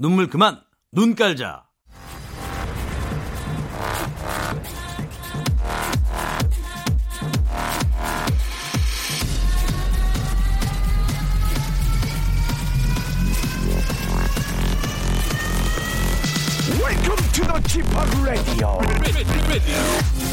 눈물 그만 눈 깔자. Welcome to the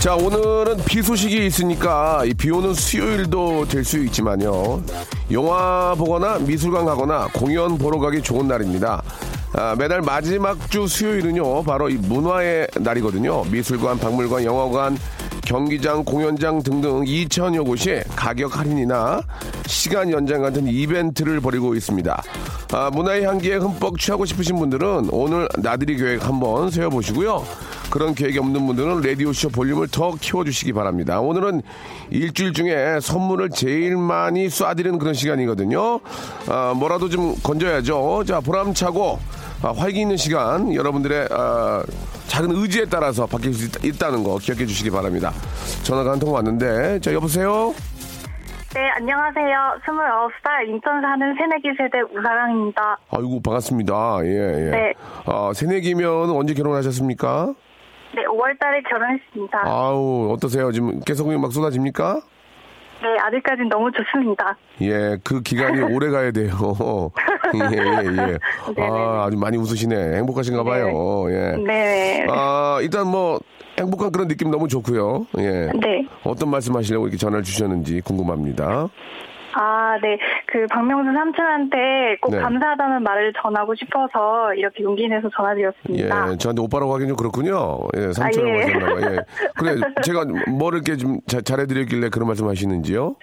자, 오늘은 비 소식이 있으니까 이비 오는 수요일도 될 수 있지만요. 영화 보거나 미술관 가거나 공연 보러 가기 좋은 날입니다. 아, 매달 마지막 주 수요일은요, 바로 이 문화의 날이거든요. 미술관, 박물관, 영화관, 경기장, 공연장 등등 2천여 곳이 가격 할인이나 시간 연장 같은 이벤트를 벌이고 있습니다. 아, 문화의 향기에 흠뻑 취하고 싶으신 분들은 오늘 나들이 계획 한번 세워보시고요. 그런 계획이 없는 분들은 라디오쇼 볼륨을 더 키워주시기 바랍니다. 오늘은 일주일 중에 선물을 제일 많이 쏴드리는 그런 시간이거든요. 아, 뭐라도 좀 건져야죠. 자, 보람차고 아, 활기 있는 시간 여러분들의 아, 작은 의지에 따라서 바뀔 수 있, 있다는 거 기억해 주시기 바랍니다. 전화가 한 통 왔는데, 자, 여보세요? 네, 안녕하세요. 29살 인천 사는 새내기 세대 우사랑입니다. 아이고, 반갑습니다. 예, 예. 네. 아, 새내기면 언제 결혼하셨습니까? 네, 5월 달에 결혼했습니다. 아우, 어떠세요? 지금 개성이 막 쏟아집니까? 네, 아직까지는 너무 좋습니다. 예, 그 기간이 오래 가야 돼요. 예, 예, 예. 아, 아주 많이 웃으시네. 행복하신가 봐요. 예. 네. 아, 일단 뭐, 행복한 그런 느낌 너무 좋고요. 예. 네. 어떤 말씀 하시려고 이렇게 전화를 주셨는지 궁금합니다. 아, 네. 그 박명수 삼촌한테 꼭 네. 감사하다는 말을 전하고 싶어서 이렇게 용기 내서 전화드렸습니다. 예, 저한테 오빠라고 하긴 좀 그렇군요. 예, 삼촌이라고 아, 예. 하셨나봐요. 예. 그래, 제가 뭐 이렇게 좀 자- 잘해드렸길래 그런 말씀 하시는지요?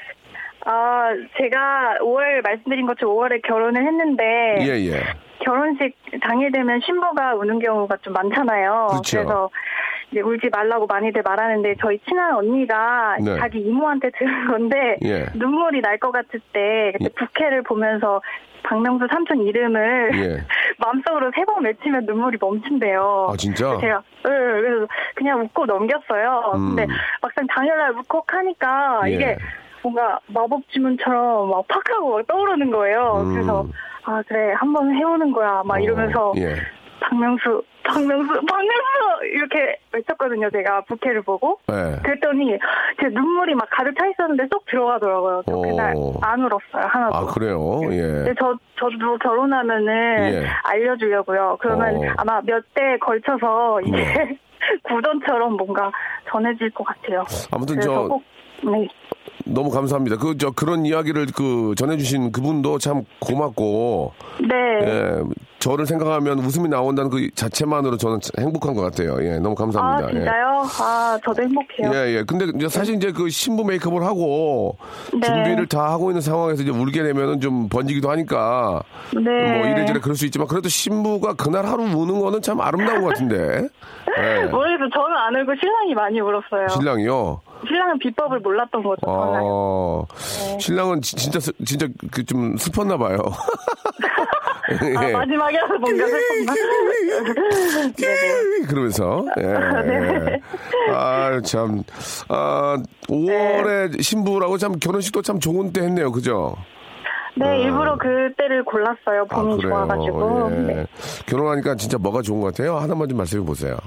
아, 제가 5월 말씀드린 것처럼 5월에 결혼을 했는데 예, 예. 결혼식 당일 되면 신부가 우는 경우가 좀 많잖아요. 그렇죠. 래서 이제 울지 말라고 많이들 말하는데 저희 친한 언니가 네. 자기 이모한테 들은 건데 예. 눈물이 날 것 같을 때 그때 예. 부케를 보면서 박명수 삼촌 이름을 예. 마음속으로 세 번 외치면 눈물이 멈춘대요. 아, 진짜? 제가 네, 그래서 그냥 웃고 넘겼어요. 음. 근데 막상 당일날 울컥하니까 예. 이게 뭔가 마법 주문처럼 막 팍 하고 막 떠오르는 거예요. 음. 그래서 아 그래 한번 해오는 거야 막 이러면서 어, 예. 박명수 박명수 박명수 이렇게 외쳤거든요. 제가 부케를 보고 예. 그랬더니 제 눈물이 막 가득 차 있었는데 쏙 들어가더라고요. 저 그날 어. 안 울었어요 하나도. 아, 그래요? 예. 근데 저 저도 결혼하면은 예. 알려주려고요. 그러면 어. 아마 몇 대 걸쳐서 이게 네. 구전처럼 뭔가 전해질 것 같아요. 아무튼 저 꼭 네. 너무 감사합니다. 그 저 그런 이야기를 그 전해주신 그분도 참 고맙고 네. 예, 저를 생각하면 웃음이 나온다는 그 자체만으로 저는 행복한 것 같아요. 예, 너무 감사합니다. 아 진짜요? 아 저도 행복해요. 예, 예. 근데 이제 사실 이제 그 신부 메이크업을 하고 네. 준비를 다 하고 있는 상황에서 이제 울게 되면은 좀 번지기도 하니까 네. 뭐 이래저래 그럴 수 있지만 그래도 신부가 그날 하루 우는 거는 참 아름다운 것 같은데. 예. 모르겠어. 저는 안 울고 신랑이 많이 울었어요. 신랑이요. 신랑은 비법을 몰랐던 거죠. 어, 네. 신랑은 지- 진짜 슬- 진짜 그 좀 슬펐나 봐요. 아, 예. 마지막에 와서 뭔가 슬펐나? 네네. 그러면서 예. 네. 아, 참. 아, 5월에 신부라고 참 결혼식도 참 좋은 때 했네요. 그죠? 네, 일부러 그때를 골랐어요. 아, 봄이 그래요. 좋아가지고. 예. 네. 결혼하니까 진짜 뭐가 좋은 것 같아요? 하나만 좀 말씀해 보세요.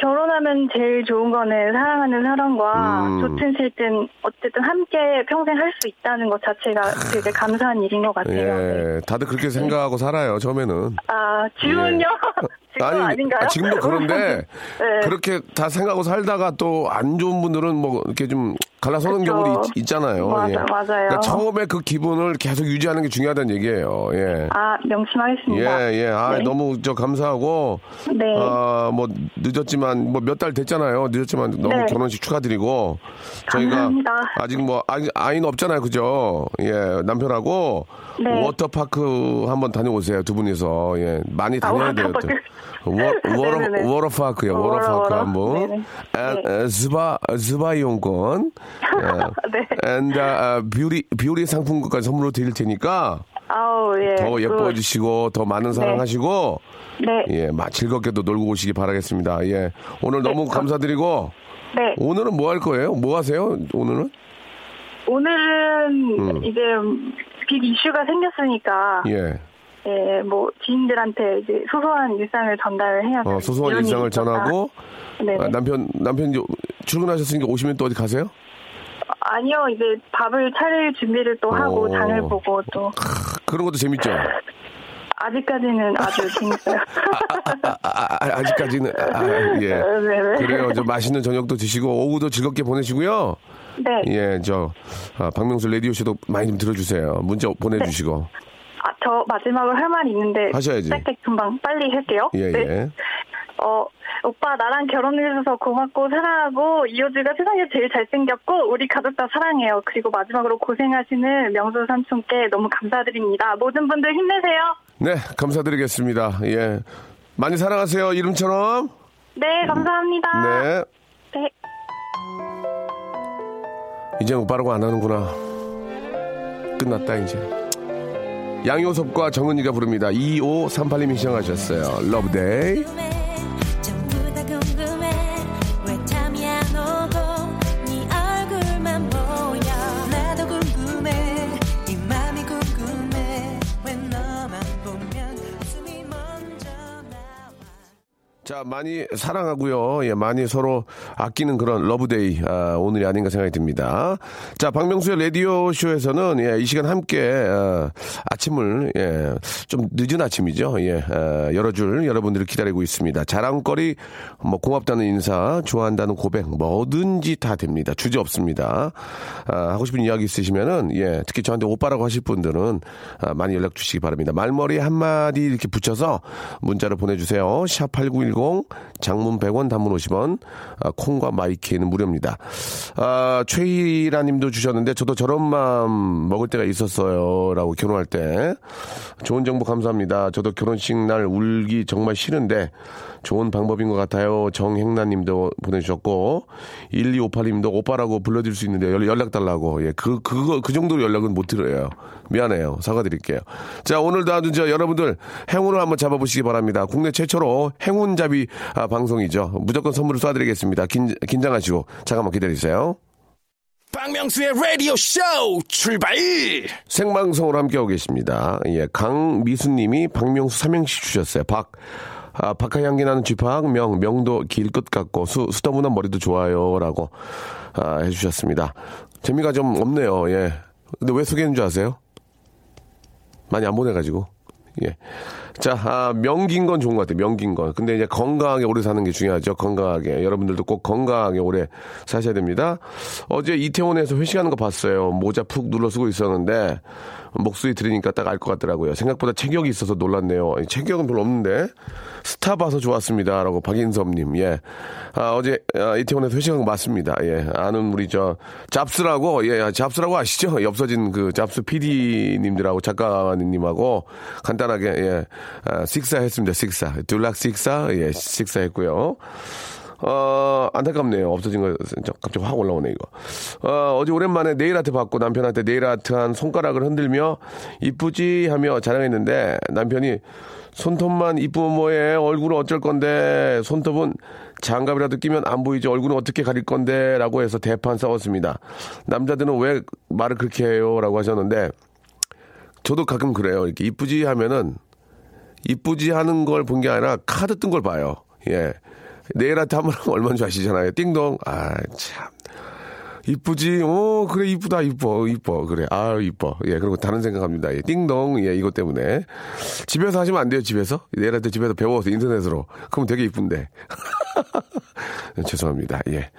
결혼하면 제일 좋은 거는 사랑하는 사람과 음. 좋든 싫든 어쨌든 함께 평생 할 수 있다는 것 자체가 되게 감사한 일인 것 같아요. 네. 예. 다들 그렇게 생각하고 살아요. 처음에는. 아, 지금은요? 지금 아니, 아닌가요? 아, 지금도 그런데 네. 그렇게 다 생각하고 살다가 또 안 좋은 분들은 뭐 이렇게 좀 갈라서는 그쵸. 경우도 있, 잖아요 맞아, 맞아요. 그러니까 처음에 그 기분을 계속 유지하는 게 중요하다는 얘기예요. 예. 아, 명심하겠습니다. 예, 예. 아, 네. 너무 저 감사하고 네. 아, 뭐 늦었지만 뭐 몇 달 됐잖아요. 늦었지만 너무 네. 결혼식 축하드리고 저희가 감사합니다. 아직 뭐 아이, 아이는 없잖아요. 그죠? 예. 남편하고 네. 워터파크 한번 다녀오세요. 두 분이서. 예. 많이 아, 다녀야 돼요. 또. 워터파크. Water, 네네네. Water park요, 어, water park water, 한 분. 네네. And, 네. 에, 스파, 스파 이용권. 네. And, 아, beauty, beauty 상품권까지 선물로 드릴 테니까 아우, 예. 더 그, 예뻐지시고, 더 많은 사랑하시고, 네. 예, 막 즐겁게도 놀고 오시기 바라겠습니다. 예. 오늘 너무 감사드리고, 네. 오늘은 뭐 할 거예요? 뭐 하세요? 오늘은? 오늘은 음. 이제 빅 이슈가 생겼으니까 예. 예, 뭐 지인들한테 이제 소소한 일상을 전달해야 어, 소소한 일상을. 전하고, 네. 아, 남편, 남편 이제 출근하셨으니까 오시면 또 어디 가세요? 아니요, 이제 밥을 차릴 준비를 또 하고 오. 장을 보고 또 그런 것도 재밌죠? 아직까지는 아주 재밌어요. 아, 아, 아, 아직까지는, 아, 예. 네네. 그래요. 저 맛있는 저녁도 드시고, 오후도 즐겁게 보내시고요. 네. 예, 저, 아, 박명수 라디오쇼도 많이 좀 들어주세요. 문자 보내주시고. 아, 저 마지막으로 할 말이 있는데 하셔야지. 짧게 금방 빨리 할게요. 예, 네. 예. 어, 오빠 나랑 결혼해줘서 고맙고 사랑하고 이효주가 세상에 제일 잘생겼고 우리 가족 다 사랑해요. 그리고 마지막으로 고생하시는 명수 삼촌께 너무 감사드립니다. 모든 분들 힘내세요. 네, 감사드리겠습니다. 예. 많이 사랑하세요. 이름처럼. 네, 감사합니다. 네. 네. 이제 오빠라고 안 하는구나. 끝났다, 이제. 양요섭과 정은지가 부릅니다. 2538님이 신청하셨어요. Love Day. 자, 많이 사랑하고요. 예, 많이 서로 아끼는 그런 love day, 아, 오늘이 아닌가 생각이 듭니다. 자, 박명수의 라디오쇼에서는, 예, 이 시간 함께, 아, 아침을, 예, 좀 늦은 아침이죠. 예, 아, 열어줄 여러분들을 기다리고 있습니다. 자랑거리, 뭐, 고맙다는 인사, 좋아한다는 고백, 뭐든지 다 됩니다. 주제 없습니다. 아, 하고 싶은 이야기 있으시면은, 예, 특히 저한테 오빠라고 하실 분들은, 아, 많이 연락 주시기 바랍니다. 말머리 한마디 이렇게 붙여서 문자를 보내주세요. 샵8910 장문 100원 단문 50원 아, 콩과 마이케이는 무료입니다. 아, 최희라 님도 주셨는데 저도 저런 마음 먹을 때가 있었어요. 라고 결혼할 때. 좋은 정보 감사합니다. 저도 결혼식 날 울기 정말 싫은데 좋은 방법인 것 같아요. 정행나 님도 보내주셨고 1258 님도 오빠라고 불러드릴 수 있는데 연- 연락 달라고. 예, 그, 그거, 그 정도로 연락은 못 드려요. 미안해요. 사과드릴게요. 자, 오늘도 아주 저 여러분들 행운을 한번 잡아보시기 바랍니다. 국내 최초로 행운 잡이 아, 방송이죠. 무조건 선물을 쏴드리겠습니다. 긴, 긴장하시고 잠깐만 기다리세요. 박명수의 라디오 쇼 출발! 생방송으로 함께하고 계십니다. 예, 강미수님이 박명수 삼행시 주셨어요. 박, 아, 박하 향기 나는 쥐팍, 명, 명도 길 끝 같고, 수, 수더분한 머리도 좋아요. 라고, 아, 해주셨습니다. 재미가 좀 없네요. 예. 근데 왜 소개했는 줄 아세요? 많이 안 보내가지고. 예. 자, 아, 명긴 건 좋은 것 같아요. 명긴 건. 근데 이제 건강하게 오래 사는 게 중요하죠. 건강하게. 여러분들도 꼭 건강하게 오래 사셔야 됩니다. 어제 이태원에서 회식하는 거 봤어요. 모자 푹 눌러 쓰고 있었는데, 목소리 들으니까 딱 알 것 같더라고요. 생각보다 체격이 있어서 놀랐네요. 체격은 별로 없는데, 스타 봐서 좋았습니다. 라고 박인섭님, 예. 아, 어제, 아, 이태원에서 회식한 거 맞습니다. 예. 아는 우리 저, 잡스라고, 예, 잡스라고 아시죠? 엽서진 그 잡스 PD님들하고 작가님하고 간단하게, 예, 아, 식사했습니다. 식사. 둘락 식사, 예, 식사했고요. 어, 안타깝네요. 없어진 거, 저 갑자기 확 올라오네, 이거. 어, 어제 오랜만에 네일 아트 받고 남편한테 네일 아트 한 손가락을 흔들며 이쁘지 하며 자랑했는데 남편이 손톱만 이쁘면 뭐해? 얼굴은 어쩔 건데? 손톱은 장갑이라도 끼면 안 보이지? 얼굴은 어떻게 가릴 건데? 라고 해서 대판 싸웠습니다. 남자들은 왜 말을 그렇게 해요? 라고 하셨는데 저도 가끔 그래요. 이렇게 이쁘지 하면은 이쁘지 하는 걸 본 게 아니라 카드 뜬 걸 봐요. 예. 네일 아트 하면 얼마인 줄 아시잖아요. 띵동. 아, 참. 이쁘지? 오, 그래, 이쁘다, 이뻐, 이뻐. 그래, 아 이뻐. 예, 그리고 다른 생각합니다. 예, 띵동. 예, 이것 때문에. 집에서 하시면 안 돼요, 집에서? 아트 집에서 배워서 인터넷으로. 그럼 되게 이쁜데. 죄송합니다. 예.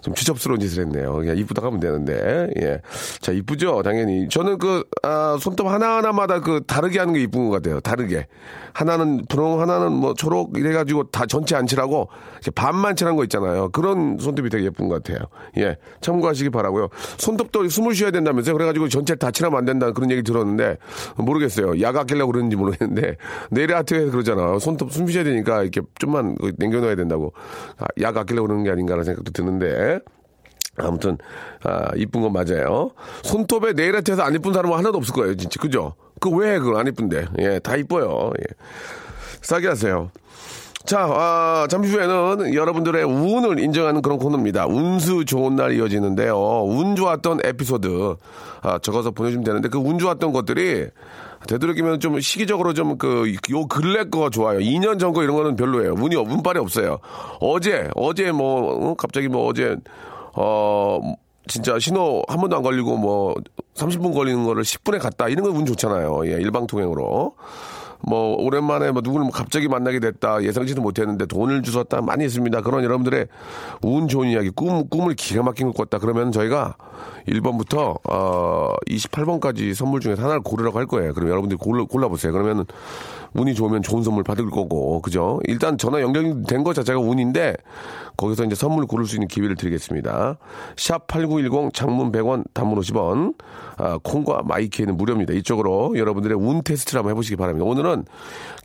좀 추접스러운 짓을 했네요. 그냥 이쁘다고 하면 되는데. 예. 자, 이쁘죠? 당연히. 저는 그, 아, 손톱 하나하나마다 그 다르게 하는 게 이쁜 것 같아요. 다르게. 하나는 분홍, 하나는 뭐 초록 이래가지고 다 전체 안 칠하고 반만 칠한 거 있잖아요. 그런 손톱이 되게 예쁜 것 같아요. 예. 참고하시기 바라고요 손톱도 숨을 쉬어야 된다면서요. 그래가지고 전체를 다 칠하면 안 된다 그런 얘기 들었는데 모르겠어요. 약 아끼려고 그러는지 모르겠는데 네일 아트에서 그러잖아. 손톱 숨 쉬어야 되니까 이렇게 좀만 그 남겨놔야 된다고. 아, 약 아끼려고 그러는 게 아닌가라는 생각도 드는데. 아무튼 아, 이쁜 건 맞아요. 손톱에 네일 아트에서 안 이쁜 사람은 하나도 없을 거예요, 진짜. 그죠? 그 왜 그걸 안 이쁜데? 예, 다 이뻐요. 예. 싸게 하세요. 자, 아, 잠시 후에는 여러분들의 운을 인정하는 그런 코너입니다. 운수 좋은 날 이어지는데요. 운 좋았던 에피소드 아, 적어서 보내주면 되는데 그 운 좋았던 것들이 되도록이면 좀 시기적으로 좀 그 요 근래 거 좋아요. 2년 전 거 이런 거는 별로예요. 운이 운빨이 없어요. 어제 어제 뭐 어, 갑자기 뭐 어제 어 진짜 신호 한 번도 안 걸리고 뭐 30분 걸리는 거를 10분에 갔다 이런 건 운 좋잖아요. 예, 일방 통행으로. 뭐 오랜만에 뭐 누구를 뭐 갑자기 만나게 됐다 예상치도 못했는데 돈을 주셨다 많이 있습니다. 그런 여러분들의 운 좋은 이야기 꿈 꿈을 기가 막힌 것 같다 그러면 저희가 1번부터 어 28번까지 선물 중에서 하나를 고르라고 할 거예요. 그럼 여러분들이 골라 골라보세요. 그러면 운이 좋으면 좋은 선물 받을 거고 그죠? 일단 전화 연결된 것 자체가 운인데 거기서 이제 선물 고를 수 있는 기회를 드리겠습니다. 샵 8910 장문 100원 단문 50원 아, 콩과 마이키에는 무료입니다. 이쪽으로 여러분들의 운 테스트를 한번 해보시기 바랍니다. 오늘은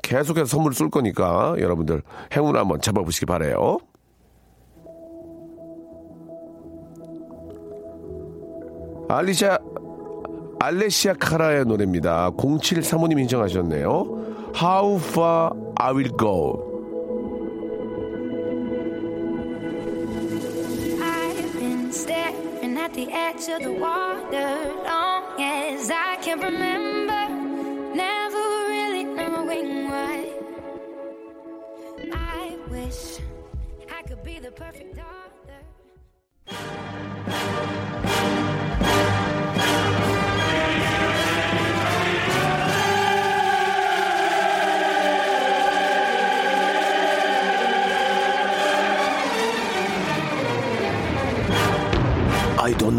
계속해서 선물을 쏠 거니까 여러분들 행운 한번 잡아보시기 바래요. 알리샤 알레시아 카라의 노래입니다. 0735님 신청하셨네요. How far I will go. I've been staring at the edge of the water long as I can remember, never really knowing why. I wish I could be the perfect.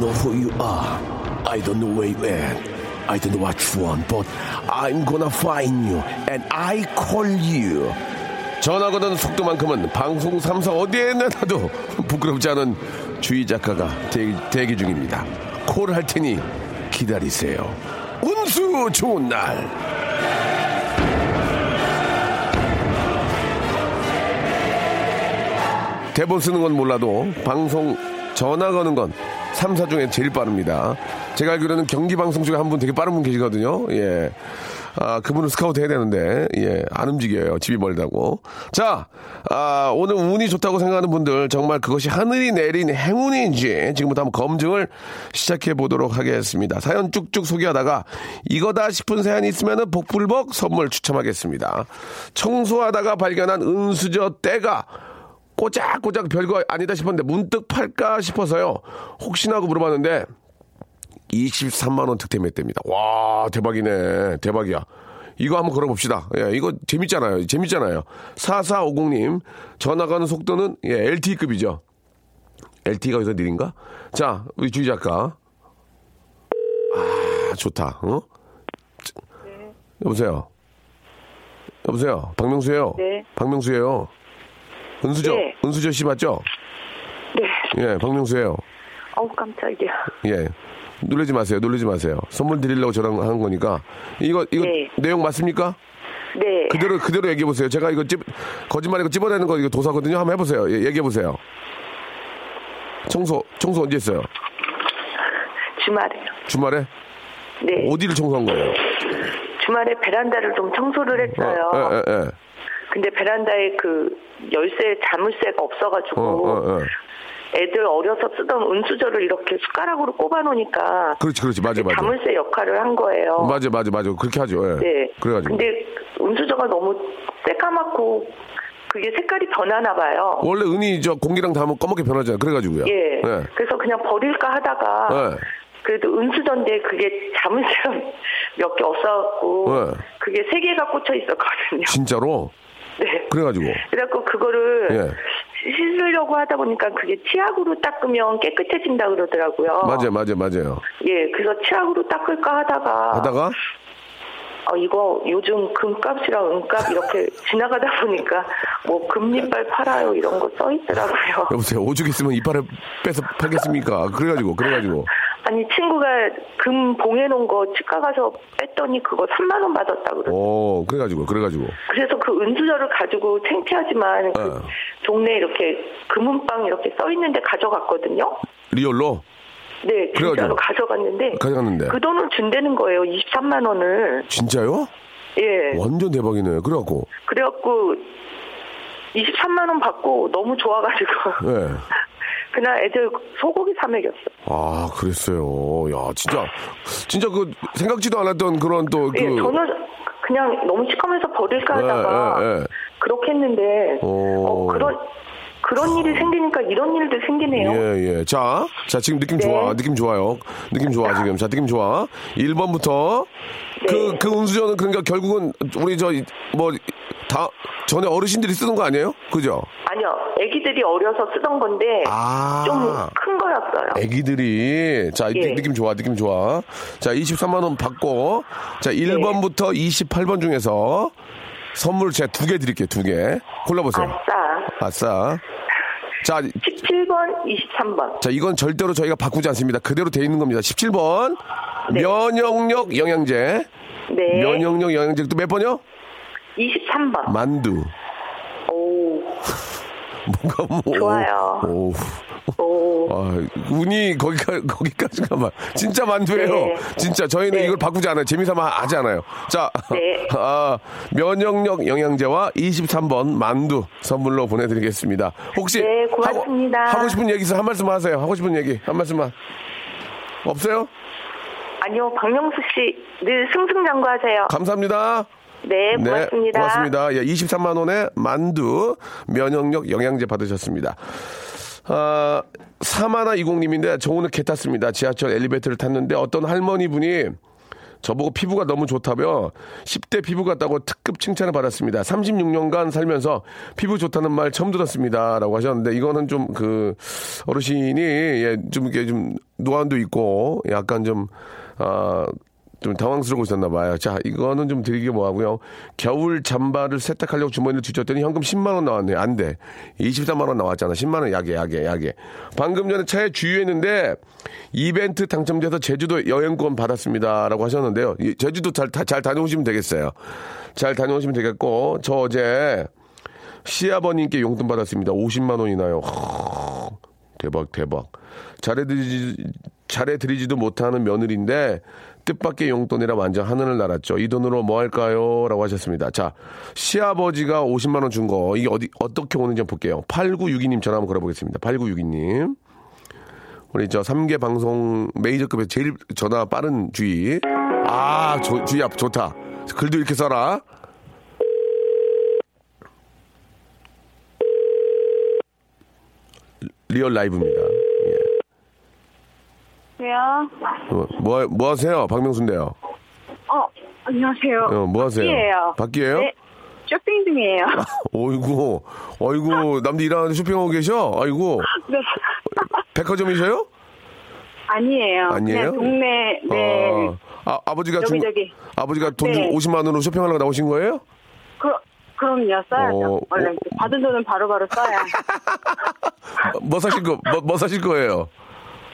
Know who you are. I don't know where you at. I don't know what you want, but I'm gonna find you and I call you. 전화 거는 속도만큼은 방송 3사 어디에 내놔도 부끄럽지 않은 주희 작가가 대기, 대기 중입니다. 콜 할 테니 기다리세요. 운수 좋은 날. 대본 쓰는 건 몰라도 방송 전화 거는 건 3사 중에 제일 빠릅니다. 제가 알기로는 경기 방송 중에 한 분 되게 빠른 분 계시거든요. 예. 아, 그분을 스카우트 해야 되는데, 예, 안 움직여요. 집이 멀다고. 자, 아, 오늘 운이 좋다고 생각하는 분들, 정말 그것이 하늘이 내린 행운인지, 지금부터 한번 검증을 시작해 보도록 하겠습니다. 사연 쭉쭉 소개하다가, 이거다 싶은 사연이 있으면 복불복 선물 추첨하겠습니다. 청소하다가 발견한 은수저 때가, 꼬작꼬작 별거 아니다 싶었는데, 문득 팔까 싶어서요. 혹시나 하고 물어봤는데, 23만원 득템했답니다. 와, 대박이네. 대박이야. 이거 한번 걸어봅시다. 예, 이거 재밌잖아요. 재밌잖아요. 4450님, 전화 가는 속도는, 예, LTE급이죠. LTE가 여기서 느린가? 자, 우리 주희 작가. 아, 좋다. 어? 여보세요? 여보세요? 박명수예요 네. 박명수예요 은수저, 네. 은수저 씨 맞죠? 네. 예, 박명수예요 어우, 깜짝이야. 예. 놀라지 마세요. 놀라지 마세요. 선물 드리려고 저랑 하는 거니까. 이거, 이거, 네. 내용 맞습니까? 네. 그대로, 그대로 얘기해 보세요. 제가 이거 찝, 거짓말이고 찝어내는 거 이거 도사거든요. 한번 해보세요. 예, 얘기해 보세요. 청소, 청소 언제 했어요? 주말에요. 주말에? 네. 어디를 청소한 거예요? 주말에 베란다를 좀 청소를 했어요. 예, 예, 예. 근데 베란다에 그 열쇠, 자물쇠가 없어가지고 어, 어, 어. 애들 어려서 쓰던 은수저를 이렇게 숟가락으로 꼽아놓으니까 그렇지, 그렇지. 맞아, 맞아. 자물쇠 역할을 한 거예요. 맞아, 맞아, 맞아. 그렇게 하죠. 예. 네. 그래가지고. 근데 은수저가 너무 새까맣고 그게 색깔이 변하나 봐요. 원래 은이 저 공기랑 닿으면 검게 변하잖아요. 그래가지고요. 예. 예. 그래서 그냥 버릴까 하다가 네. 그래도 은수저인데 그게 자물쇠가 몇 개 없어갖고 네. 그게 세 개가 꽂혀 있었거든요. 진짜로? 네. 그래가지고. 그래갖고 그거를 예. 닦으려고 하다 보니까 그게 치약으로 닦으면 깨끗해진다 그러더라고요. 맞아요, 맞아요, 맞아요. 예, 그래서 치약으로 닦을까 하다가 하다가 어, 이거 요즘 금값이랑 은값 이렇게 지나가다 보니까 뭐 금리빨 팔아요 이런 거 써 있더라고요. 여보세요. 오죽 있으면 이빨을 빼서 팔겠습니까? 그래가지고, 그래가지고. 아니 친구가 금 봉해놓은 거 치과 가서 뺐더니 그거 3만 원 받았다 그러. 오, 그래가지고, 그래가지고. 그래서 그 은수저를 가지고 창피하지만 그 어. 동네 에 이렇게 금은빵 이렇게 써 있는데 가져갔거든요. 리얼로 네, 진짜로 그래가지고. 가져갔는데 가져갔는데. 그 돈을 준다는 거예요. 23만 원을. 진짜요? 예. 완전 대박이네. 그래갖고, 그래갖고 23만 원 받고 너무 좋아가지고 예. 그날 애들 소고기 사 먹였어. 아, 그랬어요. 야, 진짜, 진짜 그, 생각지도 않았던 그런 또 그. 예, 저는 그냥 너무 시커면서 버릴까 하다가 예, 예. 그렇게 했는데 오. 어, 그런 그런 일이 생기니까 이런 일도 생기네요. 예, 예. 자, 자, 지금 느낌 네. 좋아. 느낌 좋아요. 느낌 좋아, 지금. 자, 느낌 좋아. 1번부터. 그, 네. 그 운수저는 그러니까 결국은 우리 저, 뭐, 다, 전에 어르신들이 쓰던 거 아니에요? 그죠? 아니요, 아기들이 어려서 쓰던 건데 아. 좀 큰 거였어요. 애기들이. 자, 느- 예. 느낌 좋아, 느낌 좋아. 자, 23만 원 받고. 자, 1번부터 28번 중에서 선물 제가 두 개 드릴게요, 두 개. 골라보세요. 아싸. 아싸. 자, 17번, 23번. 자, 이건 절대로 저희가 바꾸지 않습니다. 그대로 돼 있는 겁니다. 17번. 네. 면역력 영양제. 네. 면역력 영양제 또 몇 번이요? 23번. 만두. 오. 뭔가 뭐. 좋아요. 오. 오. 아, 운이 거기까, 거기까지 가만. 진짜 만두예요. 네. 진짜 저희는 네. 이걸 바꾸지 않아요. 재미삼아 하지 않아요. 자, 네. 아, 면역력 영양제와 23번 만두 선물로 보내드리겠습니다. 혹시 네, 고맙습니다. 하고, 하고 싶은 얘기 있어 한 말씀 하세요. 하고 싶은 얘기 한 말씀만. 없어요? 아니요, 박명수 씨 늘 승승장구하세요. 감사합니다. 네, 고맙습니다. 고맙습니다. 예, 23만 원의 만두 면역력 영양제 받으셨습니다. 아, 사마나 이공님인데 저 오늘 개 탔습니다. 지하철 엘리베이터를 탔는데 어떤 할머니 분이 저보고 피부가 너무 좋다며 10대 피부 같다고 특급 칭찬을 받았습니다. 36년간 살면서 피부 좋다는 말 처음 들었습니다. 라고 하셨는데 이거는 좀 그 어르신이 예, 좀 이렇게 좀 노안도 있고 약간 좀 아, 좀 당황스러워 있었나 봐요. 자, 이거는 좀 드리기 뭐하고요. 겨울 잠바를 세탁하려고 주머니를 뒤졌더니 현금 10만 원 나왔네. 안 돼. 23만 원 나왔잖아. 10만 원 약해, 약해, 약해. 방금 전에 차에 주유했는데 이벤트 당첨돼서 제주도 여행권 받았습니다라고 하셨는데요. 이 제주도 잘, 다- 잘 다녀오시면 되겠어요. 잘 다녀오시면 되겠고 저 어제 시아버님께 용돈 받았습니다. 50만 원이나요. 허, 대박, 대박. 잘해드리지, 잘해드리지도 못하는 며느리인데, 뜻밖의 용돈이라 완전 하늘을 날았죠. 이 돈으로 뭐 할까요? 라고 하셨습니다. 자, 시아버지가 50만원 준 거, 이게 어디, 어떻게 오는지 볼게요. 8962님 전화 한번 걸어보겠습니다. 8962님. 우리 저 3개 방송 메이저급에 제일 전화 빠른 주의. 아, 조- 주의 앞 좋다. 글도 이렇게 써라. Real 라이브입니다. 예. 왜요? 어, 뭐, 뭐 하세요? 박명수인데요. 어, 안녕하세요. 어, 뭐 하세요? 밖이에요. 밖이에요? 네, 쇼핑 중이에요. 어이구, 어이구, 남들 일하는데 쇼핑하고 계셔? 아이고, 네. 백화점이셔요? 아니에요. 아니에요? 동네, 네. 아, 아, 버지가 중, 여기저기. 아버지가 돈 주- 네. 50만 원으로 쇼핑하려고 나오신 거예요? 그, 그럼요, 써야죠. 어, 원래 어, 받은 돈은 바로바로 써야. 뭐 사실 거, 뭐, 뭐 사실 거예요?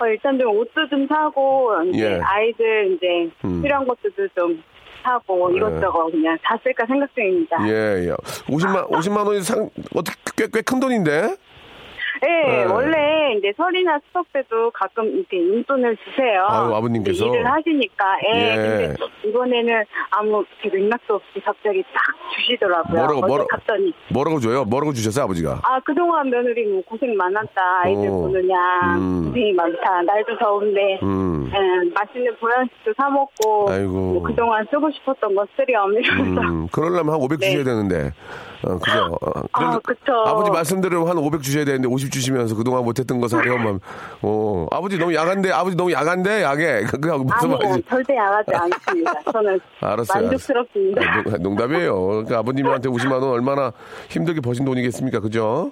어, 일단 좀 옷도 좀 사고, 이제 예. 아이들 이제 음. 필요한 것들도 좀 사고, 네. 이것저것 그냥 다 쓸까 생각 중입니다. 예, 예. 50만, 50만 원이 상, 어떻게, 꽤, 꽤 큰 돈인데? 네, 네. 원래 이제 설이나 추석 때도 가끔 이렇게 용돈을 주세요. 아유, 아버님께서? 이제 일을 하시니까. 예. 예. 근데 이번에는 아무 맥락도 없이 갑자기 딱 주시더라고요. 뭐라고, 뭐라- 갔더니. 뭐라고 줘요? 뭐라고 주셨어요, 아버지가? 아, 그동안 며느리 뭐 고생 많았다. 아이들 어. 보느냐. 음. 고생이 많다. 날도 더운데. 음. 예, 맛있는 보양식도 사 먹고. 아이고. 뭐 그동안 쓰고 싶었던 거 쓰렴. 이러면서. 음, 그러려면 한 500 네. 주셔야 되는데. 어, 그죠? 어, 아, 그쵸. 아버지 말씀대로 한 500 주셔야 되는데 50 주시면서 그동안 못했던 거 사려면, 어, 아버지 너무 야간데, 아버지 너무 야간데, 야게. 그냥 무슨 아니요, 말이지? 절대 양하지 않습니다. 저는 알았어요. 만족스럽습니다. 아, 농- 농담이에요. 그러니까 아버님한테 50만 원 얼마나 힘들게 버신 돈이겠습니까? 그죠?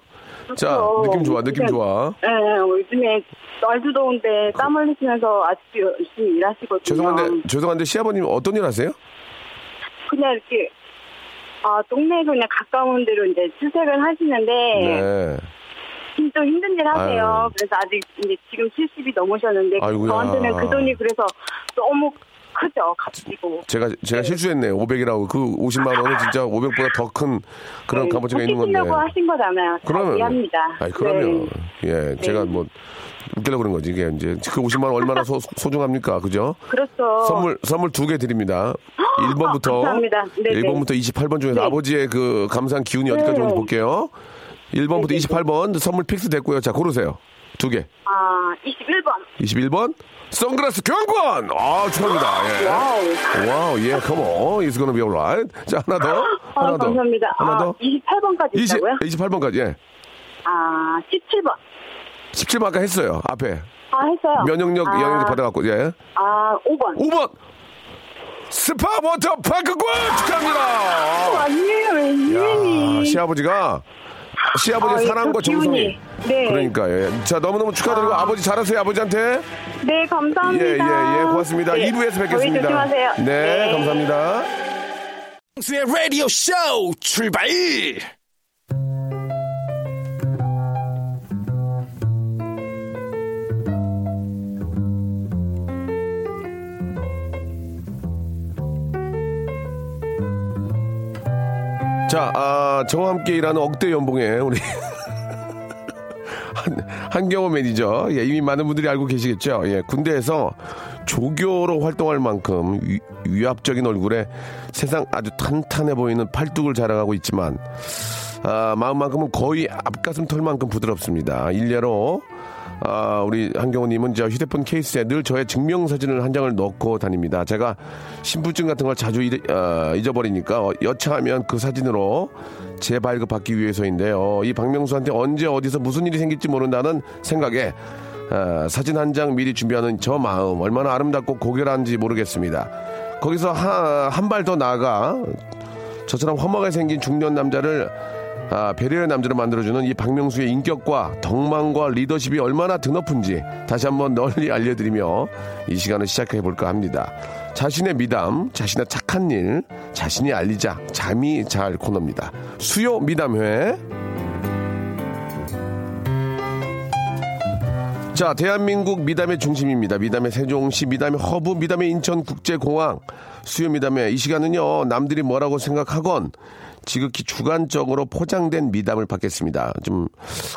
자, 느낌 좋아, 느낌 좋아. 네, 요즘에 날도 더운데 땀 흘리시면서 아직도 열심히 일하시거든요. 죄송한데, 죄송한데 시아버님 어떤 일 하세요? 그냥 이렇게 아 동네에서 그냥 가까운 데로 이제 출퇴근 하시는데 네. 좀 힘든 일 하세요. 아유. 그래서 아직 이제 지금 70이 넘으셨는데 아이고야. 저한테는 그 돈이 그래서 너무 크죠, 값지고. 제가 제가 실수했네요. 500이라고 그 50만 원은 진짜 500보다 더 큰 그런 값어치가 있는 건데. 하신 거잖아요. 그러면 이해합니다. 아니 그러면 네. 예 제가 뭐 웃기려고 그런 거지 이게 이제 그 50만 원 얼마나 소, 소중합니까 그죠? 그렇죠. 선물 선물 두 개 드립니다. 1번부터 감사합니다. 네네. 1번부터 28번 중에서 네. 아버지의 그 감사한 기운이 어디까지 네. 오는지 볼게요. 1번부터 네네. 28번 선물 fix 됐고요. 자 고르세요. 두 개. 아, 21번. 21번 선글라스 교환권. 아 축하합니다. 예. Wow. Wow 예 come on it's gonna be alright. 자 하나 더 아, 하나 더 감사합니다. 하나 아, 더 28번까지 20, 있다고요? 28번까지 예. 아, 17번. 17번 아까 했어요. 앞에 아, 했어요. 면역력 아, 영양제 받아갖고 예. 아, 5번. 5번 스파 워터 파크권 축하합니다. 아니에요, 왜 야. 시아버지가 시아버지의 아, 예, 사랑과 그 정성이 기운이. 네. 그러니까 예. 자 너무너무 축하드리고 아. 버지 잘하세요 아버지한테 네, 감사합니다. 예예예 고맙습니다 네, 2부에서 저희 뵙겠습니다 조심하세요. 네, 감사합니다 박명수의 라디오 쇼 출발! 자 아, 저와 함께 일하는 억대 연봉에 우리 한, 한경호 매니저. 예, 이미 많은 분들이 알고 계시겠죠? 예, 군대에서 조교로 활동할 만큼 위, 위압적인 얼굴에 세상 아주 탄탄해 보이는 팔뚝을 자랑하고 있지만 아, 마음만큼은 거의 앞가슴 털만큼 부드럽습니다. 일례로 아, 우리 한경호님은 저 휴대폰 케이스에 늘 저의 증명사진을 한 장을 넣고 다닙니다. 제가 신분증 같은 걸 자주 잊, 어, 잊어버리니까 어, 여차하면 그 사진으로 재발급받기 위해서인데요. 이 박명수한테 언제 어디서 무슨 일이 생길지 모른다는 생각에 아, 사진 한 장 미리 준비하는 저 마음 얼마나 아름답고 고결한지 모르겠습니다. 거기서 한 발 더 나아가 저처럼 험하게 생긴 중년 남자를 아, 배려의 남자로 만들어주는 이 박명수의 인격과 덕망과 리더십이 얼마나 드높은지 다시 한번 널리 알려드리며 이 시간을 시작해볼까 합니다. 자신의 미담, 자신의 착한 일, 자신이 알리자 잠이 잘 코너입니다. 수요 미담회. 자, 대한민국 미담의 중심입니다. 미담의 세종시, 미담의 허브, 미담의 인천국제공항, 수요 미담회. 이 시간은요, 남들이 뭐라고 생각하건 지극히 주관적으로 포장된 미담을 받겠습니다. 좀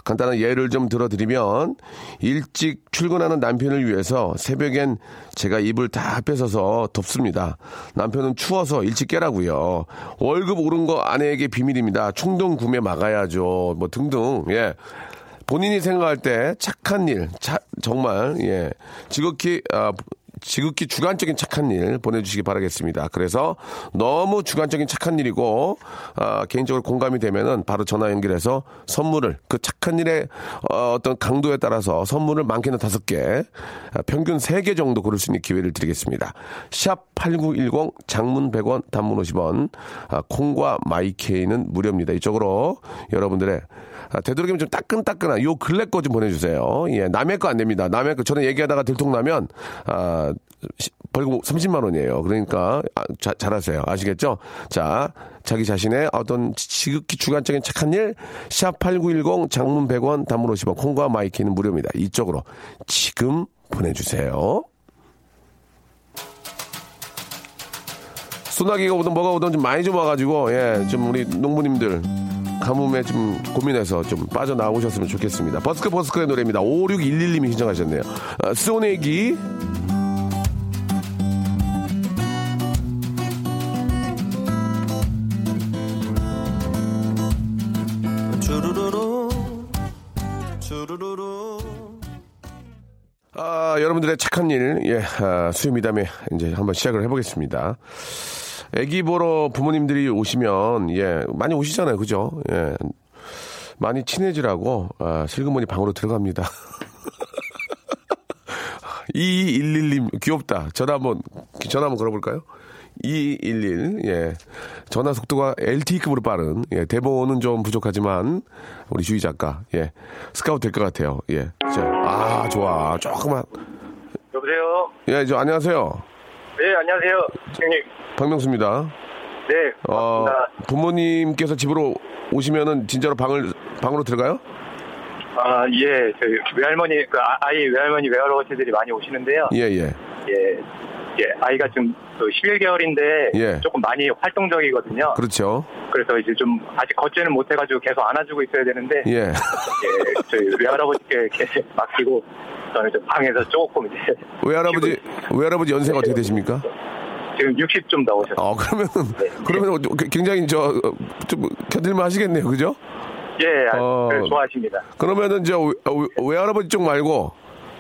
간단한 예를 좀 들어드리면 일찍 출근하는 남편을 위해서 새벽엔 제가 이불 다 뺏어서 덮습니다. 남편은 추워서 일찍 깨라고요. 월급 오른 거 아내에게 비밀입니다. 충동 구매 막아야죠. 뭐 등등. 예. 본인이 생각할 때 착한 일, 차- 정말 예 지극히 아, 지극히 주관적인 착한 일 보내주시기 바라겠습니다. 그래서 너무 주관적인 착한 일이고 아, 개인적으로 공감이 되면은 바로 전화 연결해서 선물을 그 착한 일의 어, 어떤 강도에 따라서 선물을 많게는 다섯 개, 아, 평균 세 개 정도 고를 수 있는 기회를 드리겠습니다. 샵 8910 장문 100원, 단문 50원, 아, 콩과 마이케이는 무료입니다. 이쪽으로 여러분들의 아, 되도록이면 좀 따끈따끈한 요 근래 거 좀 보내주세요. 예, 남의 거 안 됩니다. 남의 거 저는 얘기하다가 들통나면 아, 시- 벌금 30만 원이에요. 그러니까 아, 자- 잘하세요. 아시겠죠? 자, 자기 자신의 어떤 지극히 주관적인 착한 일, 샵8910 장문 100원, 단문 50원, 콩과 마이케이는 무료입니다. 이쪽으로 지금 보내주세요. 소나기가 오든 뭐가 오든 좀 많이 좀 와가지고 예, 좀 우리 농부님들 가뭄에 좀 고민해서 좀 빠져나오셨으면 좋겠습니다. 버스커 버스커의 노래입니다. 5611님이 신청하셨네요. 아, 소내기 아, 여러분들의 착한 일, 예, 아, 수요 미담에 이제 한번 시작을 해보겠습니다. 애기 보러 부모님들이 오시면, 예, 많이 오시잖아요. 그죠? 예. 많이 친해지라고, 아, 슬그머니 방으로 들어갑니다. 2211님, 귀엽다. 전화 한번, 전화 한번 걸어볼까요? 2211. 예. 전화 속도가 LTE급으로 빠른, 예. 대본은 좀 부족하지만, 우리 주희 작가, 예. 스카우트 될 것 같아요. 예. 자, 아, 좋아. 조금만. 여보세요. 예, 저, 안녕하세요. 네, 안녕하세요, 형님. 박명수입니다. 네, 어, 반갑습니다. 부모님께서 집으로 오시면은 진짜로 방을, 방으로 들어가요? 아, 예, 저희 외할머니, 그 아- 아이 외할머니 외할아버지들이 많이 오시는데요. 예, 예. 예, 예, 아이가 지금 그 11개월인데 예. 조금 많이 활동적이거든요. 그렇죠. 그래서 이제 좀 아직 걷지는 못해가지고 계속 안아주고 있어야 되는데, 예, 예. 저희 외할아버지께 이렇게 맡기고 저는 이제 방에서 조금 이제 외할아버지, 외할아버지 연세가 어떻게 되십니까? 지금 60 좀 나오셨어요. 어, 그러면은, 네. 그러면 굉장히 저, 어, 좀 견딜만 하시겠네요. 그죠? 예, 아, 어. 그래서 좋아하십니다. 그러면은 저 외- 어, 외할아버지 쪽 말고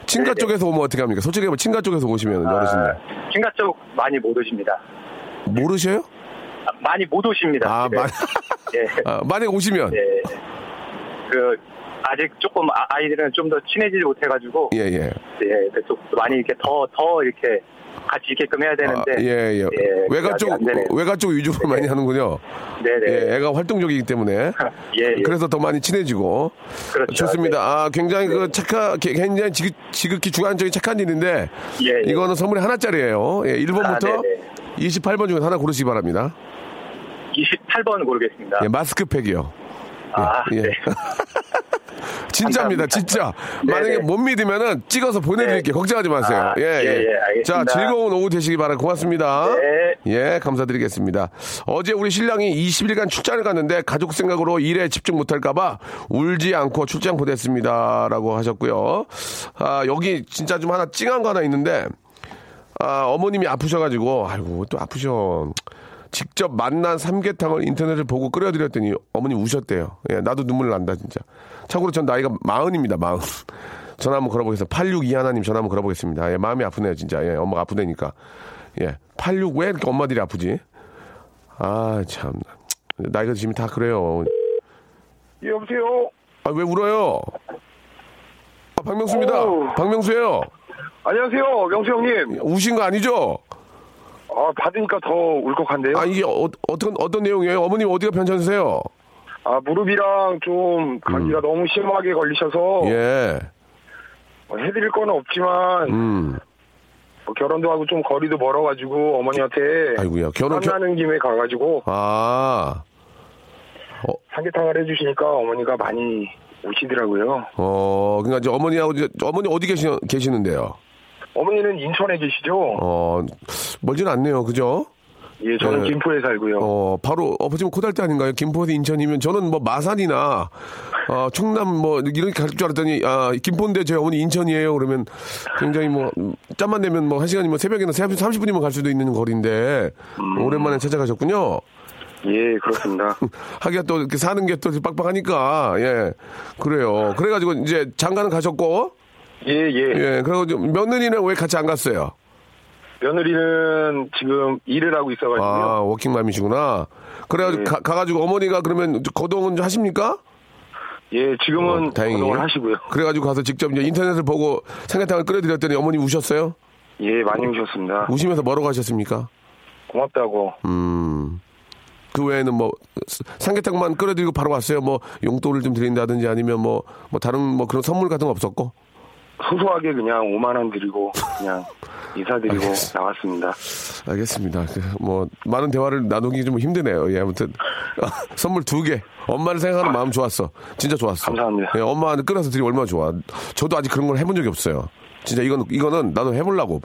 친가 네네. 쪽에서 오면 어떻게 합니까? 솔직히 뭐 친가 쪽에서 오시면 어르신들 아, 친가 쪽 많이 못 오십니다. 모르셔요? 아, 많이 못 오십니다. 아, 집에. 만, 예. 아, 만약 오시면 예. 그 아직 조금 아- 아이들은 좀 더 친해지지 못해가지고 예, 예. 예, 그래서 많이 이렇게 더 더 이렇게 같이 있게끔 해야 아, 되는데 예, 예. 외가 쪽. 외가 쪽 위주로 많이 하는군요. 네네 예, 애가 활동적이기 때문에 예, 예. 그래서 더 많이 친해지고 그렇죠. 좋습니다. 아, 굉장히 네. 그 착하, 굉장히 지극, 지극히 주관적인 착한 일인데 예, 예. 이거는 선물이 하나짜리예요. 예, 1번부터 아, 네네. 28번 중에 하나 고르시기 바랍니다. 28번 고르겠습니다. 예, 마스크팩이요. 아, 예. 네. 진짜입니다. 진짜. 네네. 만약에 못 믿으면은 찍어서 보내드릴게요. 네. 걱정하지 마세요. 아, 예, 예, 예. 예, 알겠습니다. 자, 즐거운 오후 되시기 바랍니다. 고맙습니다. 네. 예, 감사드리겠습니다. 어제 우리 신랑이 20일간 출장을 갔는데 가족 생각으로 일에 집중 못할까봐 울지 않고 출장 보냈습니다. 라고 하셨고요. 아, 여기 진짜 좀 하나 찡한 거 하나 있는데, 아, 어머님이 아프셔가지고, 아이고, 또 아프셔. 직접 만난 삼계탕을 인터넷을 보고 끓여드렸더니 어머니 우셨대요. 예, 나도 눈물 난다, 진짜. 참고로 전 나이가 마흔입니다, 마흔. 전화 한번 걸어보겠습니다. 862 하나님 전화 한번 걸어보겠습니다. 예, 마음이 아프네요, 진짜. 예, 엄마가 아프다니까. 예, 86 왜 이렇게 엄마들이 아프지? 아, 참. 나이가 드시면 다 그래요. 예, 여보세요. 아, 왜 울어요? 아, 박명수입니다. 어우. 박명수예요. 안녕하세요, 명수 형님. 우신 거 아니죠? 아, 받으니까 더 울컥한데요. 아, 이게 어, 어떤, 어떤 내용이에요? 어머님 어디가 편찮으세요? 아, 무릎이랑 좀 감기가 너무 심하게 걸리셔서 음. 예. 어, 해드릴 건 없지만 음. 뭐 결혼도 하고 좀 거리도 멀어가지고 어머니한테 아이고야, 결혼, 겨, 만나는 김에 가가지고 아, 삼계탕을 해주시니까 어머니가 많이 오시더라고요. 어, 그러니까 이제 어머니하고, 이제 어머니 어디 계시, 계시는데요? 어머니는 인천에 계시죠? 어, 멀진 않네요. 그죠? 예, 저는 네. 김포에 살고요. 어, 바로 엎어지면 코달대 아닌가요? 김포에서 인천이면 저는 뭐 마산이나, 어, 충남 뭐 이렇게 갈 줄 알았더니, 아, 김포인데 저희 어머니 인천이에요. 그러면 굉장히 뭐, 음, 짬만 내면 뭐 한 시간이면 새벽에는 30 분이면 갈 수도 있는 거리인데, 오랜만에 찾아가셨군요. 예, 그렇습니다. 하기가 또 이렇게 사는 게 또 빡빡하니까, 예. 그래요. 그래가지고 이제 장가는 가셨고, 예, 예. 예. 그래가지고 며느리는 왜 같이 안 갔어요? 며느리는 지금 일을 하고 있어가지고요. 아, 워킹맘이시구나. 그래가지고 네. 가, 가가지고 어머니가 그러면 거동은 좀 하십니까? 예, 지금은 어, 다행히. 거동을 하시고요. 그래가지고 가서 직접 이제 인터넷을 보고 삼계탕을 끓여드렸더니 어머니 우셨어요? 예, 많이 오셨습니다. 우시면서 뭐라고 하셨습니까? 고맙다고. 음. 그 외에는 뭐 삼계탕만 끓여드리고 바로 왔어요. 뭐 용돈을 좀 드린다든지 아니면 뭐 뭐 다른 뭐 그런 선물 같은 거 없었고. 소소하게 그냥 5만 원 드리고 그냥 인사드리고 나왔습니다. 알겠습니다. 그, 뭐 많은 대화를 나누기 좀 힘드네요. 예, 아무튼 선물 두 개. 엄마를 생각하는 마음 좋았어. 진짜 좋았어. 감사합니다. 예, 엄마한테 끓여서 드리면 얼마나 좋아. 저도 아직 그런 걸 해본 적이 없어요. 진짜 이건 이거는 나도 해보려고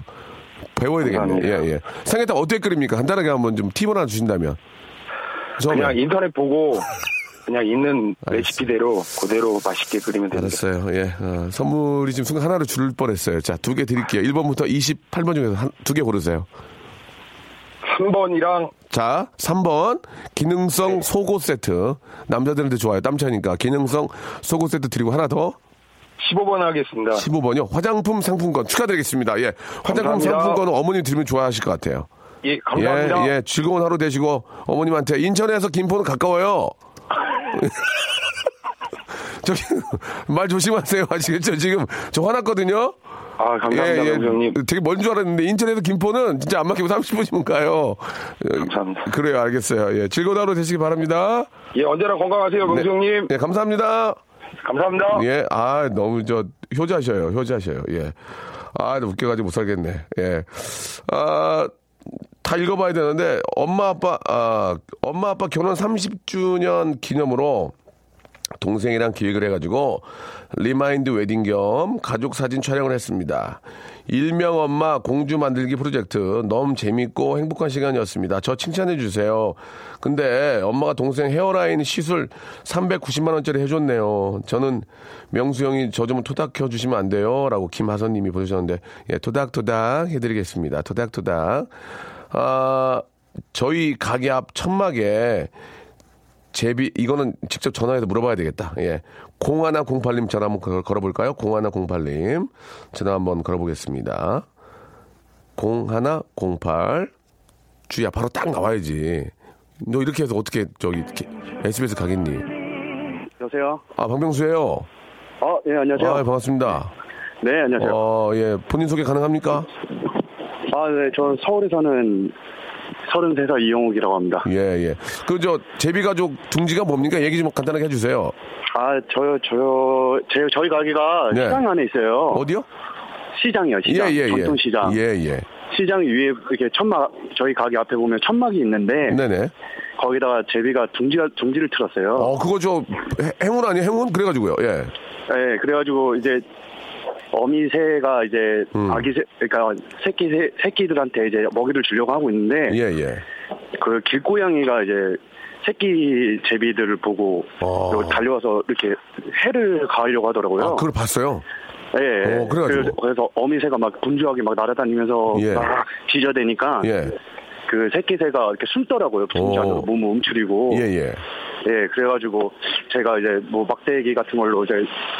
배워야 되겠네. 감사합니다. 예, 예. 삼계탕 어떻게 끓입니까? 간단하게 한번 좀 팁을 하나 주신다면. 그냥 인터넷 보고 그냥 있는 알겠습니다. 레시피대로 그대로 맛있게 끓이면 됩니다. 알았어요. 예. 어, 선물이 지금 순간 하나를 줄 뻔했어요. 자, 두 개 드릴게요. 1번부터 28번 중에서 두 개 고르세요. 3번이랑 자, 3번 기능성 속옷 세트. 남자들한테 좋아요. 땀 차니까 기능성 속옷 세트 드리고 하나 더 15번 하겠습니다. 15번이요. 화장품 상품권 축하드리겠습니다. 예. 화장품 감사합니다. 상품권은 어머니 들으면 좋아하실 것 같아요. 예, 감사합니다. 예, 예. 즐거운 하루 되시고 어머님한테 인천에서 김포는 가까워요. 저기 말 조심하세요. 아시겠죠? 지금 저 화났거든요. 아, 감사합니다, 명수 형님. 되게 먼 줄 알았는데 인천에서 김포는 진짜 안 막히고 30분이면 가요. 감사합니다. 그래요, 알겠어요. 예, 즐거운 하루 되시기 바랍니다. 예, 언제나 건강하세요, 명수 형님. 예, 감사합니다. 감사합니다. 예, 아, 너무 저 효자셔요, 효자셔요. 예. 아, 나 웃겨가지고 못 살겠네. 예. 아, 다 읽어봐야 되는데 엄마 아빠 아 엄마 아빠 결혼 30주년 기념으로 동생이랑 기획을 해가지고 remind 웨딩 겸 가족 사진 촬영을 했습니다. 일명 엄마 공주 만들기 프로젝트 너무 재밌고 행복한 시간이었습니다. 저 칭찬해 주세요. 근데 엄마가 동생 헤어라인 시술 390만 원짜리 해줬네요. 저는 명수 형이 저 좀 토닥혀 주시면 안 돼요? 라고 김하선님이 보내주셨는데 예, 토닥토닥 해드리겠습니다. 토닥토닥. 아 저희 가게 앞 천막에 제비 이거는 직접 전화해서 물어봐야 되겠다. 예. 0108님 전화 한번 걸- 걸어볼까요? 0108님 전화 한번 걸어보겠습니다. 0108 주야 바로 딱 나와야지. 너 이렇게 해서 어떻게 저기 이렇게 SBS 가겠니? 여보세요? 아 박명수예요. 어, 예, 안녕하세요. 아 반갑습니다. 네, 안녕하세요. 어 예 본인 소개 가능합니까? 아, 네, 저 서울에 사는 33살 이영욱이라고 합니다. 예 예. 그 저 제비 가족 둥지가 뭡니까? 얘기 좀 간단하게 해주세요. 아, 저요, 저요, 제, 저희 가게가 네. 시장 안에 있어요. 어디요? 시장이요, 시장. 예, 예, 예. 전통시장. 예, 예. 시장 위에 이렇게 천막, 저희 가게 앞에 보면 천막이 있는데, 네네. 거기다가 제비가 둥지가, 둥지를 틀었어요. 어, 그거 저 해- 행운 아니에요? 행운? 그래가지고요. 예. 네, 그래가지고 이제, 어미새가 이제, 음. 아기 새, 그러니까 새끼 새, 새끼들한테 이제 먹이를 주려고 하고 있는데, 예, 예. 그 길고양이가 이제 새끼 제비들을 보고 어. 여기 달려와서 이렇게 해를 가하려고 하더라고요. 아, 그걸 봤어요? 예. 어, 그래가지고. 그래서, 어미새가 막 분주하게 막 날아다니면서 예. 막 지저대니까 예. 그 새끼 새가 이렇게 숨더라고요. 분주 안으로 오. 몸을 움츠리고. 예, 예. 예, 그래가지고 제가 이제 뭐 막대기 같은 걸로 이제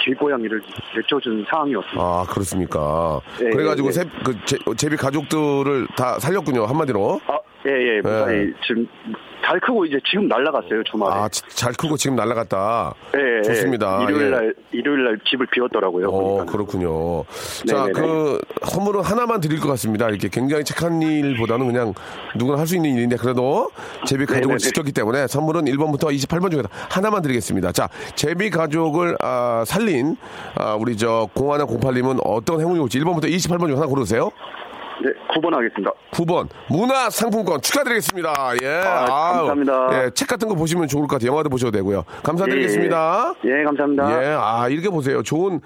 길고양이를 내쫓은 상황이었습니다. 아, 그렇습니까? 예, 그래가지고 예, 예. 새, 그 제, 제비 가족들을 다 살렸군요, 한마디로. 아, 예, 예, 무사히 지금 잘 크고 이제 지금 날라갔어요, 주말에. 아, 지- 잘 크고 지금 날라갔다. 예, 예. 좋습니다. 일요일 예. 날, 일요일 날 집을 비웠더라고요. 어. 그렇군요. 자, 네네네. 그 선물은 하나만 드릴 것 같습니다. 이렇게 굉장히 착한 일보다는 그냥 누구나 할 수 있는 일인데 그래도 제비 가족을 네네네. 지켰기 때문에 선물은 1번부터 28번 중에서 하나만 드리겠습니다. 자, 제비 가족을 아, 살린 아, 우리 저 0108님은 어떤 행운이 올지 1번부터 28번 중 하나 고르세요. 네, 9번 하겠습니다. 9번 문화 상품권 축하드리겠습니다. 예, 아, 감사합니다. 예, 책 같은 거 보시면 좋을 것 같아요. 영화도 보셔도 되고요. 감사드리겠습니다. 예, 예, 감사합니다. 예, 아, 이렇게 보세요. 좋은,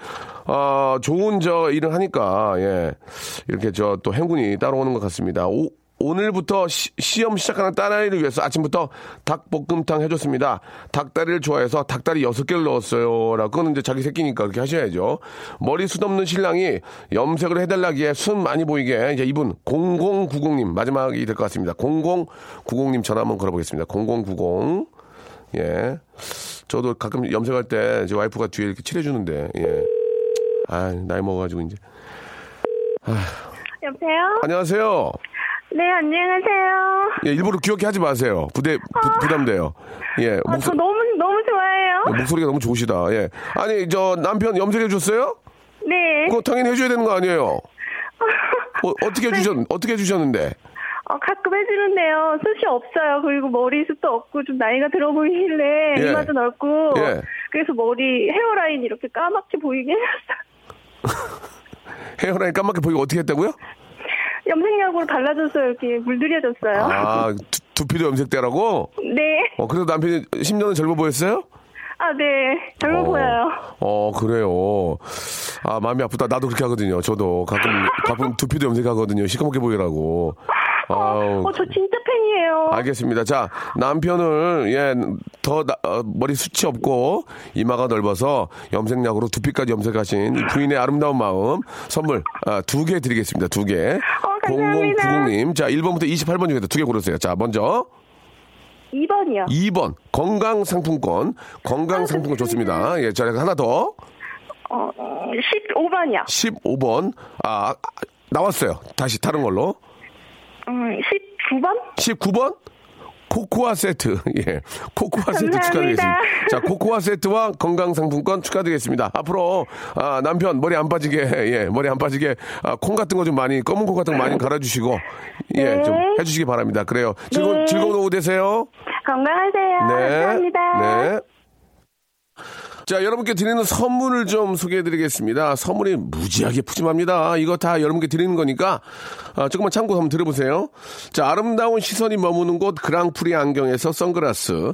어, 좋은 저 일을 하니까, 예. 이렇게 저 또 행운이 따라오는 것 같습니다. 오, 오늘부터 시, 험 시작하는 딸아이를 위해서 아침부터 닭볶음탕 해줬습니다. 닭다리를 좋아해서 닭다리 여섯 개를 넣었어요. 라고 그거는 이제 자기 새끼니까 그렇게 하셔야죠. 머리 숱 없는 신랑이 염색을 해달라기에 순 많이 보이게 이제 이분 0090님 마지막이 될 것 같습니다. 0090님 전화 한번 걸어보겠습니다. 0090. 예. 저도 가끔 염색할 때 제 와이프가 뒤에 이렇게 칠해주는데, 예. 아, 나이 먹어가지고 이제. 여보세요? 안녕하세요. 네, 안녕하세요. 예, 일부러 귀엽게 하지 마세요. 부대, 부, 담돼요 예. 아, 목소, 저 너무, 너무 좋아해요. 목소리가 너무 좋으시다. 예. 아니, 저 남편 염색해 줬어요? 네. 그거 당연히 해줘야 되는 거 아니에요? 어, 어떻게 해주셨, 어떻게 해주셨는데? 어, 가끔 해주는데요. 숱이 없어요. 그리고 머리숱도 없고 좀 나이가 들어 보이길래 예. 이마도 넓고 예. 그래서 머리 헤어라인 이렇게 까맣게 보이게 해놨어요. 헤어라인 까맣게 보이고 어떻게 했다고요? 염색약으로 발라줬어요. 이렇게 물들여줬어요. 아, 두, 두피도 염색대라고? 네. 어, 그래서 남편이 10년은 젊어 보였어요? 아, 네. 젊어 어. 보여요. 어, 그래요. 아, 마음이 아프다. 나도 그렇게 하거든요. 저도 가끔, 가끔 두피도 염색하거든요. 시커멓게 보이라고. 아우. 어, 저 진짜 팬이에요. 알겠습니다. 자, 남편을, 예, 더, 나- 어, 머리 숱이 없고, 이마가 넓어서 염색약으로 두피까지 염색하신 이 부인의 아름다운 마음, 선물, 아, 두 개 드리겠습니다. 두 개. 어, 감사합니다. 0090님. 자, 1번부터 28번 중에서 두 개 고르세요. 자, 먼저. 2번이요. 2번. 건강상품권. 건강상품권 좋습니다. 예, 자, 하나 더. 어, 15번이요. 15번. 아, 아, 나왔어요. 다시 다른 걸로. 음, 19번? 19번? 코코아 세트. 예. 코코아 세트 감사합니다. 축하드리겠습니다. 자, 코코아 세트와 건강상품권 축하드리겠습니다. 앞으로, 아, 남편 머리 안 빠지게, 예, 머리 안 빠지게, 아, 콩 같은 거 좀 많이, 검은 콩 같은 거 많이 갈아주시고, 예, 네. 좀 해주시기 바랍니다. 그래요. 즐거운, 네. 즐거운 오후 되세요. 건강하세요. 감사합니다. 네. 자, 여러분께 드리는 선물을 좀 소개해 드리겠습니다. 선물이 무지하게 푸짐합니다. 이거 다 여러분께 드리는 거니까, 아, 조금만 참고 한번 들어보세요. 자, 아름다운 시선이 머무는 곳 그랑프리 안경에서 선글라스,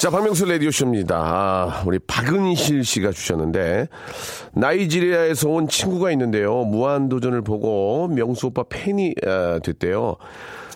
자, 박명수 라디오쇼입니다. 아, 우리 박은실 씨가 주셨는데, 나이지리아에서 온 친구가 있는데요. 무한도전을 보고 명수 오빠 팬이 아, 됐대요.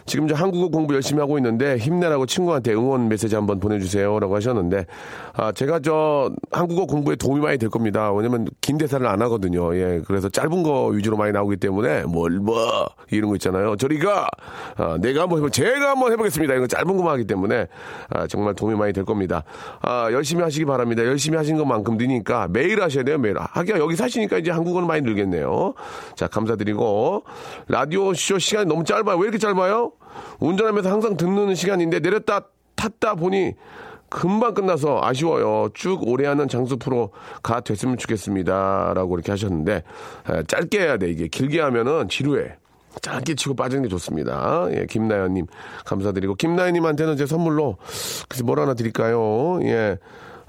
지금 저 한국어 공부 열심히 하고 있는데 힘내라고 친구한테 응원 메시지 한번 보내주세요라고 하셨는데 아 제가 저 한국어 공부에 도움이 많이 될 겁니다. 왜냐면 긴 대사를 안 하거든요. 예, 그래서 짧은 거 위주로 많이 나오기 때문에 뭘 뭐 이런 거 있잖아요. 저리가 아, 내가 한번 해보 제가 한번 해보겠습니다. 이거 짧은 거만 하기 때문에 아, 정말 도움이 많이 될 겁니다. 아 열심히 하시기 바랍니다. 열심히 하신 것만큼 느니까 매일 하셔야 돼요. 매일 하기야 여기 사시니까 이제 한국어는 많이 늘겠네요. 자 감사드리고 라디오 쇼 시간이 너무 짧아요. 왜 이렇게 짧아요? 운전하면서 항상 듣는 시간인데 내렸다 탔다 보니 금방 끝나서 아쉬워요. 쭉 오래 하는 장수 프로가 됐으면 좋겠습니다. 라고 이렇게 하셨는데, 에, 짧게 해야 돼. 이게 길게 하면은 지루해. 짧게 치고 빠지는 게 좋습니다. 예, 김나연님, 감사드리고. 김나연님한테는 제 선물로, 그래서 뭘 하나 드릴까요? 예.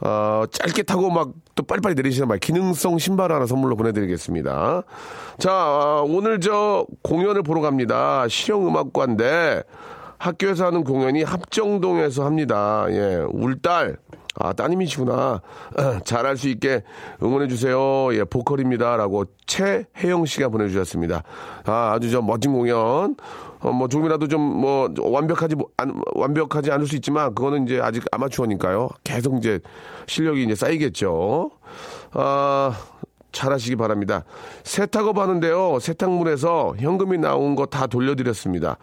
어, 짧게 타고 막 또 빨리빨리 내리시는 말 기능성 신발 하나 선물로 보내드리겠습니다. 자, 아, 오늘 저 공연을 보러 갑니다. 실용음악과인데 학교에서 하는 공연이 합정동에서 합니다. 예, 울딸. 아, 따님이시구나. 잘할 수 있게 응원해주세요. 예, 보컬입니다. 라고 최혜영 씨가 보내주셨습니다. 아, 아주 저 멋진 공연. 어, 뭐, 조금이라도 좀, 뭐, 완벽하지, 뭐- 안, 완벽하지 않을 수 있지만, 그거는 이제 아직 아마추어니까요. 계속 이제 실력이 이제 쌓이겠죠. 아, 잘하시기 바랍니다. 세탁업 하는데요. 세탁물에서 현금이 나온 거 다 돌려드렸습니다.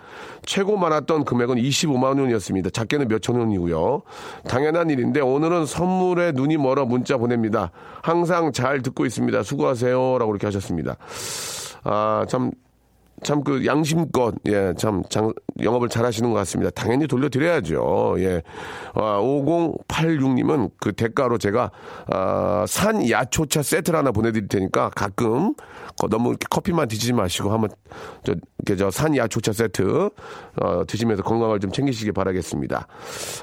최고 많았던 금액은 25만 원이었습니다. 작게는 몇천 원이고요. 당연한 일인데 오늘은 선물에 눈이 멀어 문자 보냅니다. 항상 잘 듣고 있습니다. 수고하세요. 라고 이렇게 하셨습니다. 아, 참 참 그 양심껏 예참장 영업을 잘 하시는 것 같습니다. 당연히 돌려드려야죠. 예. 아, 5086님은 그 대가로 제가 아, 산 야초차 세트를 하나 보내드릴 테니까 가끔 거- 너무 이렇게 커피만 드시지 마시고 한번 저산 야초차 세트 어, 드시면서 건강을 좀 챙기시기 바라겠습니다.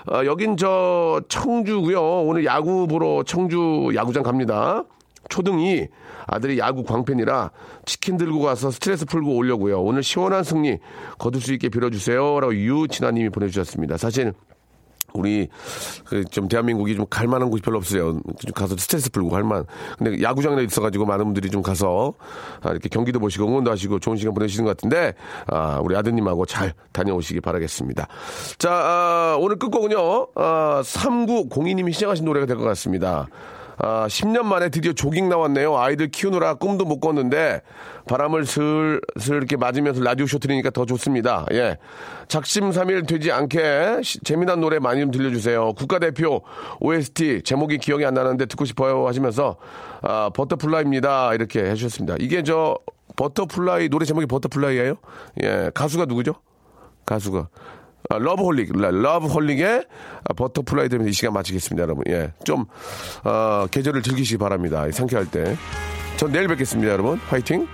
아, 여긴 저 청주고요. 오늘 야구 보러 청주 야구장 갑니다. 초등이 아들이 야구 광팬이라 치킨 들고 가서 스트레스 풀고 오려고요. 오늘 시원한 승리 거둘 수 있게 빌어주세요라고 유진아님이 보내주셨습니다. 사실 우리 그좀 대한민국이 좀 갈만한 곳이 별로 없어요. 좀 가서 스트레스 풀고 갈만. 근데 야구장에 있어가지고 많은 분들이 좀 가서 아, 이렇게 경기도 보시고 응원도 하시고 좋은 시간 보내시는 것 같은데 아, 우리 아드님하고 잘 다녀오시기 바라겠습니다. 자 아, 오늘 끝곡은요. 아, 3902님이 시작하신 노래가 될 것 같습니다. 아, 10년 만에 드디어 조깅 나왔네요. 아이들 키우느라 꿈도 못 꿨는데 바람을 슬슬 이렇게 맞으면서 라디오 쇼 들으니까 더 좋습니다. 예. 작심삼일 되지 않게 시- 재미난 노래 많이 좀 들려주세요. 국가대표 OST 제목이 기억이 안 나는데 듣고 싶어요 하시면서 아, Butterfly입니다. 이렇게 해주셨습니다. 이게 저 Butterfly 노래 제목이 Butterfly예요? 예. 가수가 누구죠? 가수가. 아, 러브홀릭, 라- 러브홀릭의 아, Butterfly 들으면서 이 시간 마치겠습니다, 여러분. 예. 좀, 어, 계절을 즐기시기 바랍니다. 이 상쾌할 때. 전 내일 뵙겠습니다, 여러분. 화이팅!